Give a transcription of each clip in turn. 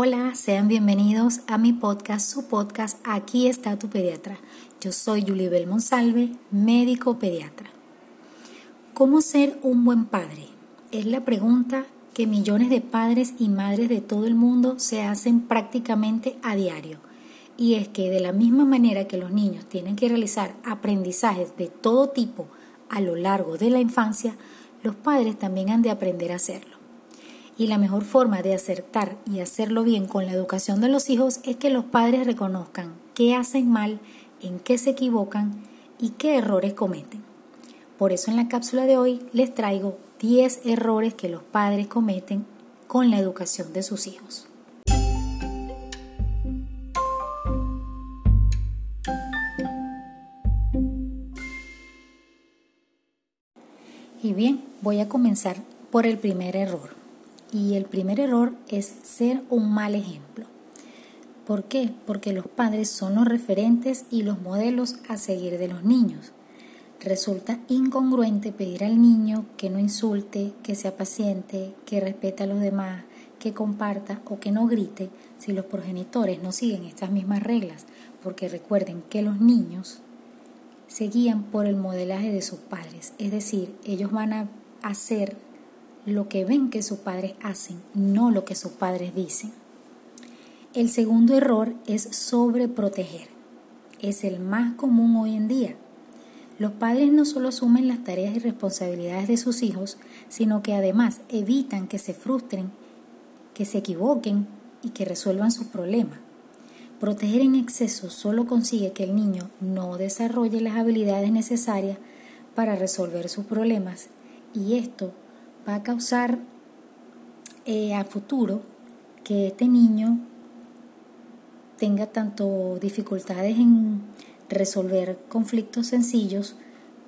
Hola, sean bienvenidos a mi podcast, su podcast Aquí está tu pediatra. Yo soy Yulibel Monsalve, médico pediatra. ¿Cómo ser un buen padre? Es la pregunta que millones de padres y madres de todo el mundo se hacen prácticamente a diario. Y es que de la misma manera que los niños tienen que realizar aprendizajes de todo tipo a lo largo de la infancia, los padres también han de aprender a hacerlo. Y la mejor forma de acertar y hacerlo bien con la educación de los hijos es que los padres reconozcan qué hacen mal, en qué se equivocan y qué errores cometen. Por eso en la cápsula de hoy les traigo 10 errores que los padres cometen con la educación de sus hijos. Y bien, voy a comenzar por el primer error. Y el primer error es ser un mal ejemplo. ¿Por qué? Porque los padres son los referentes y los modelos a seguir de los niños. Resulta incongruente pedir al niño que no insulte, que sea paciente, que respete a los demás, que comparta o que no grite si los progenitores no siguen estas mismas reglas, porque recuerden que los niños se guían por el modelaje de sus padres, es decir, ellos van a hacer lo que ven que sus padres hacen, no lo que sus padres dicen. El segundo error es sobreproteger. Es el más común hoy en día. Los padres no solo asumen las tareas y responsabilidades de sus hijos, sino que además evitan que se frustren, que se equivoquen y que resuelvan sus problemas. Proteger en exceso solo consigue que el niño no desarrolle las habilidades necesarias para resolver sus problemas y esto va a causar eh, a futuro que este niño tenga tanto dificultades en resolver conflictos sencillos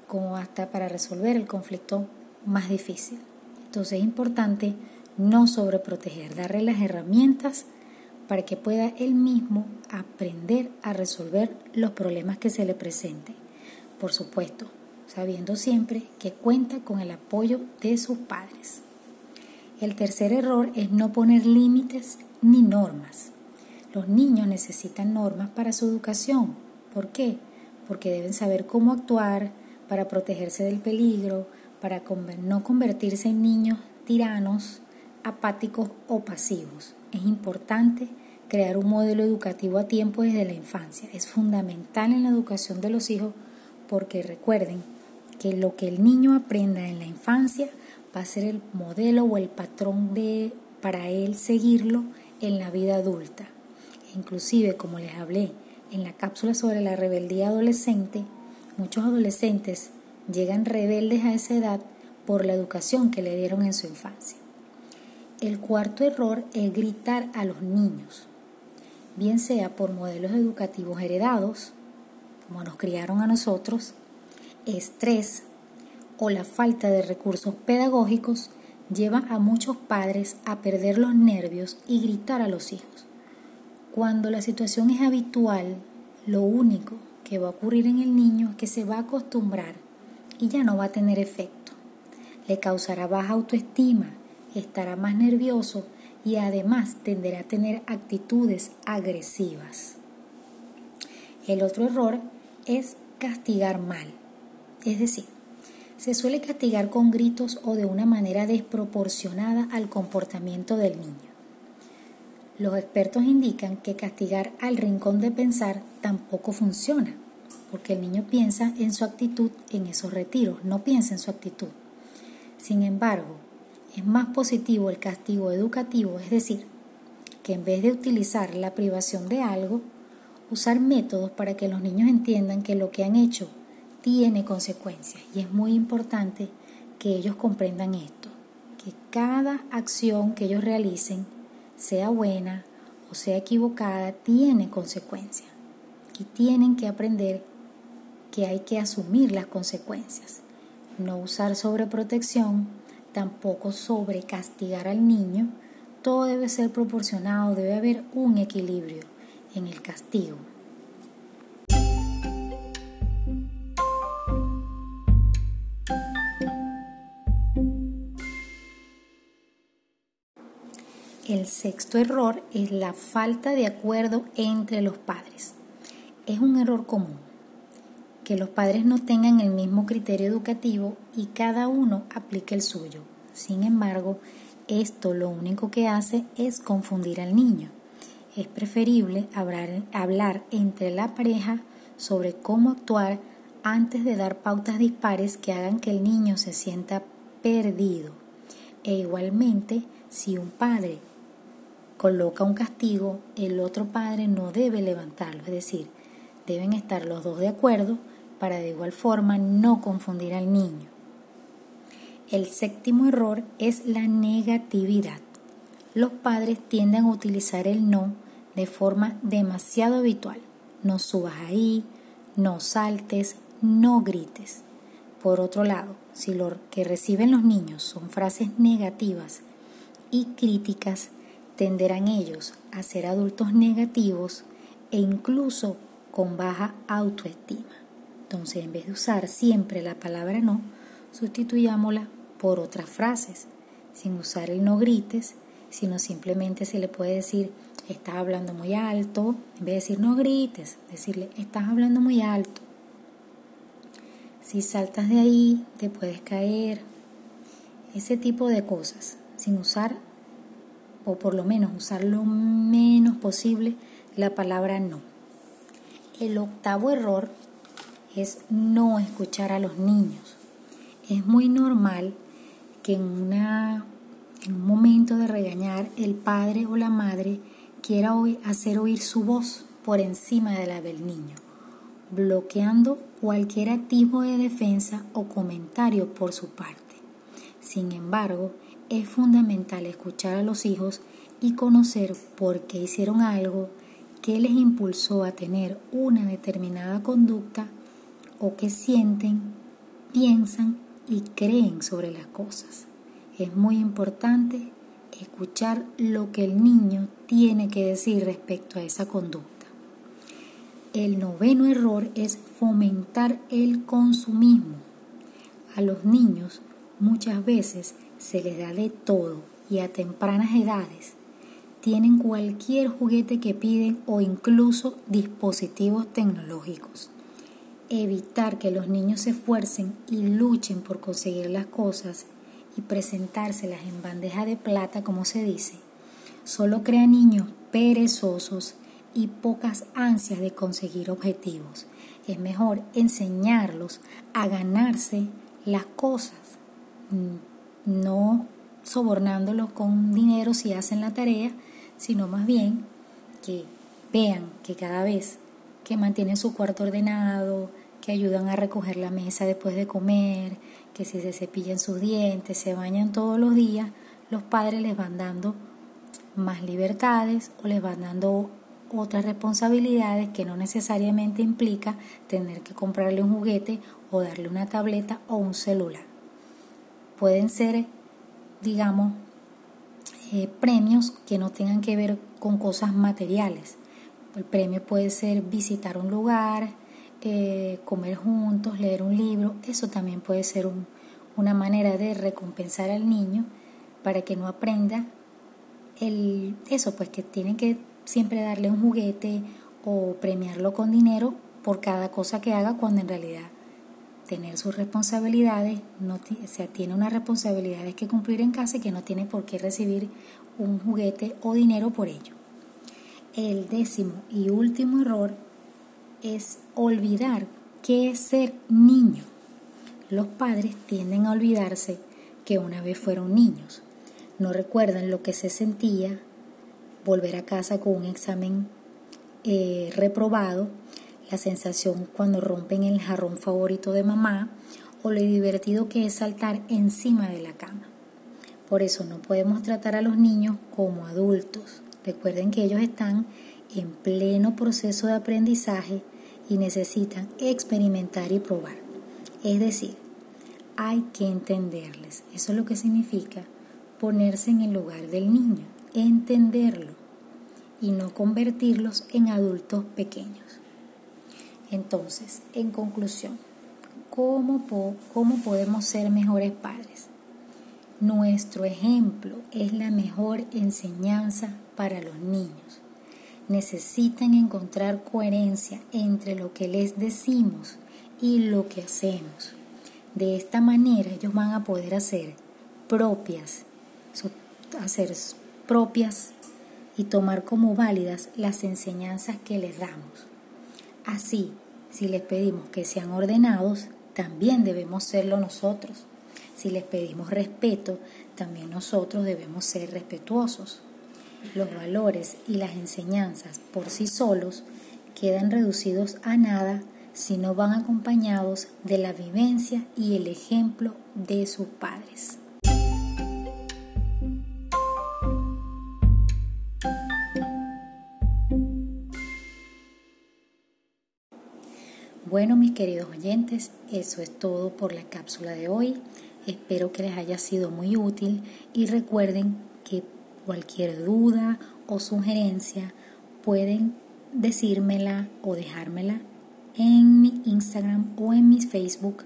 como hasta para resolver el conflicto más difícil. Entonces es importante no sobreproteger, darle las herramientas para que pueda él mismo aprender a resolver los problemas que se le presenten. Por supuesto, sabiendo siempre que cuenta con el apoyo de sus padres. El tercer error es no poner límites ni normas. Los niños necesitan normas para su educación. ¿Por qué? Porque deben saber cómo actuar para protegerse del peligro, para no convertirse en niños tiranos, apáticos o pasivos. Es importante crear un modelo educativo a tiempo desde la infancia. Es fundamental en la educación de los hijos porque recuerden que lo que el niño aprenda en la infancia va a ser el modelo o el patrón de para él seguirlo en la vida adulta. Inclusive, como les hablé en la cápsula sobre la rebeldía adolescente, muchos adolescentes llegan rebeldes a esa edad por la educación que le dieron en su infancia. El cuarto error es gritar a los niños, bien sea por modelos educativos heredados, como nos criaron a nosotros, estrés o la falta de recursos pedagógicos lleva a muchos padres a perder los nervios y gritar a los hijos. Cuando la situación es habitual, lo único que va a ocurrir en el niño es que se va a acostumbrar y ya no va a tener efecto. Le causará baja autoestima, estará más nervioso y además tenderá a tener actitudes agresivas. El otro error es castigar mal. Es decir, se suele castigar con gritos o de una manera desproporcionada al comportamiento del niño. Los expertos indican que castigar al rincón de pensar tampoco funciona, porque el niño piensa en su actitud en esos retiros, no piensa en su actitud. Sin embargo, es más positivo el castigo educativo, es decir, que en vez de utilizar la privación de algo, usar métodos para que los niños entiendan que lo que han hecho tiene consecuencias. Y es muy importante que ellos comprendan esto, que cada acción que ellos realicen, sea buena o sea equivocada, tiene consecuencias. Y tienen que aprender que hay que asumir las consecuencias, no usar sobreprotección, tampoco sobrecastigar al niño, todo debe ser proporcionado, debe haber un equilibrio en el castigo. El sexto error es la falta de acuerdo entre los padres. Es un error común que los padres no tengan el mismo criterio educativo y cada uno aplique el suyo. Sin embargo, esto lo único que hace es confundir al niño. Es preferible hablar, hablar entre la pareja sobre cómo actuar antes de dar pautas dispares que hagan que el niño se sienta perdido. E igualmente, si un padre coloca un castigo, el otro padre no debe levantarlo, es decir, deben estar los dos de acuerdo para de igual forma no confundir al niño. El séptimo error es la negatividad. Los padres tienden a utilizar el no de forma demasiado habitual. No subas ahí, no saltes, no grites. Por otro lado, si lo que reciben los niños son frases negativas y críticas, tenderán ellos a ser adultos negativos e incluso con baja autoestima. Entonces, en vez de usar siempre la palabra no, sustituyámosla por otras frases, sin usar el no grites, sino simplemente se le puede decir, estás hablando muy alto, en vez de decir no grites, decirle, estás hablando muy alto. Si saltas de ahí, te puedes caer. Ese tipo de cosas, sin usar o por lo menos usar lo menos posible la palabra no. El octavo error es no escuchar a los niños. Es muy normal que en, una, en un momento de regañar el padre o la madre quiera hacer oír su voz por encima de la del niño, bloqueando cualquier tipo de defensa o comentario por su parte. Sin embargo, es fundamental escuchar a los hijos y conocer por qué hicieron algo que les impulsó a tener una determinada conducta o qué sienten, piensan y creen sobre las cosas. Es muy importante escuchar lo que el niño tiene que decir respecto a esa conducta. El noveno error es fomentar el consumismo. A los niños muchas veces se les da de todo y a tempranas edades tienen cualquier juguete que piden o incluso dispositivos tecnológicos. Evitar que los niños se esfuercen y luchen por conseguir las cosas y presentárselas en bandeja de plata, como se dice, solo crea niños perezosos y pocas ansias de conseguir objetivos. Es mejor enseñarlos a ganarse las cosas, no sobornándolos con dinero si hacen la tarea, sino más bien que vean que cada vez que mantienen su cuarto ordenado, que ayudan a recoger la mesa después de comer, que si se cepillan sus dientes, se bañan todos los días, los padres les van dando más libertades o les van dando otras responsabilidades que no necesariamente implica tener que comprarle un juguete o darle una tableta o un celular pueden ser, digamos, eh, premios que no tengan que ver con cosas materiales. El premio puede ser visitar un lugar, eh, comer juntos, leer un libro. Eso también puede ser una manera de recompensar al niño para que no aprenda el, eso, pues que tienen que siempre darle un juguete o premiarlo con dinero por cada cosa que haga cuando en realidad tener sus responsabilidades, o sea, tiene unas responsabilidades que cumplir en casa y que no tiene por qué recibir un juguete o dinero por ello. El décimo y último error es olvidar qué es ser niño. Los padres tienden a olvidarse que una vez fueron niños. No recuerdan lo que se sentía volver a casa con un examen eh, reprobado la sensación cuando rompen el jarrón favorito de mamá o lo divertido que es saltar encima de la cama. Por eso no podemos tratar a los niños como adultos. Recuerden que ellos están en pleno proceso de aprendizaje y necesitan experimentar y probar. Es decir, hay que entenderles. Eso es lo que significa ponerse en el lugar del niño, entenderlo y no convertirlos en adultos pequeños. Entonces, en conclusión, ¿cómo, ¿cómo podemos ser mejores padres? Nuestro ejemplo es la mejor enseñanza para los niños. Necesitan encontrar coherencia entre lo que les decimos y lo que hacemos. De esta manera ellos van a poder hacer propias, hacer propias y tomar como válidas las enseñanzas que les damos. Así, si les pedimos que sean ordenados, también debemos serlo nosotros. Si les pedimos respeto, también nosotros debemos ser respetuosos. Los valores y las enseñanzas por sí solos quedan reducidos a nada si no van acompañados de la vivencia y el ejemplo de sus padres. Bueno, mis queridos oyentes, eso es todo por la cápsula de hoy. Espero que les haya sido muy útil y recuerden que cualquier duda o sugerencia pueden decírmela o dejármela en mi Instagram o en mi Facebook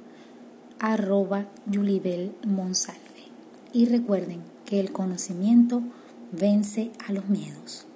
arroba Yulibel Monsalve. Y recuerden que el conocimiento vence a los miedos.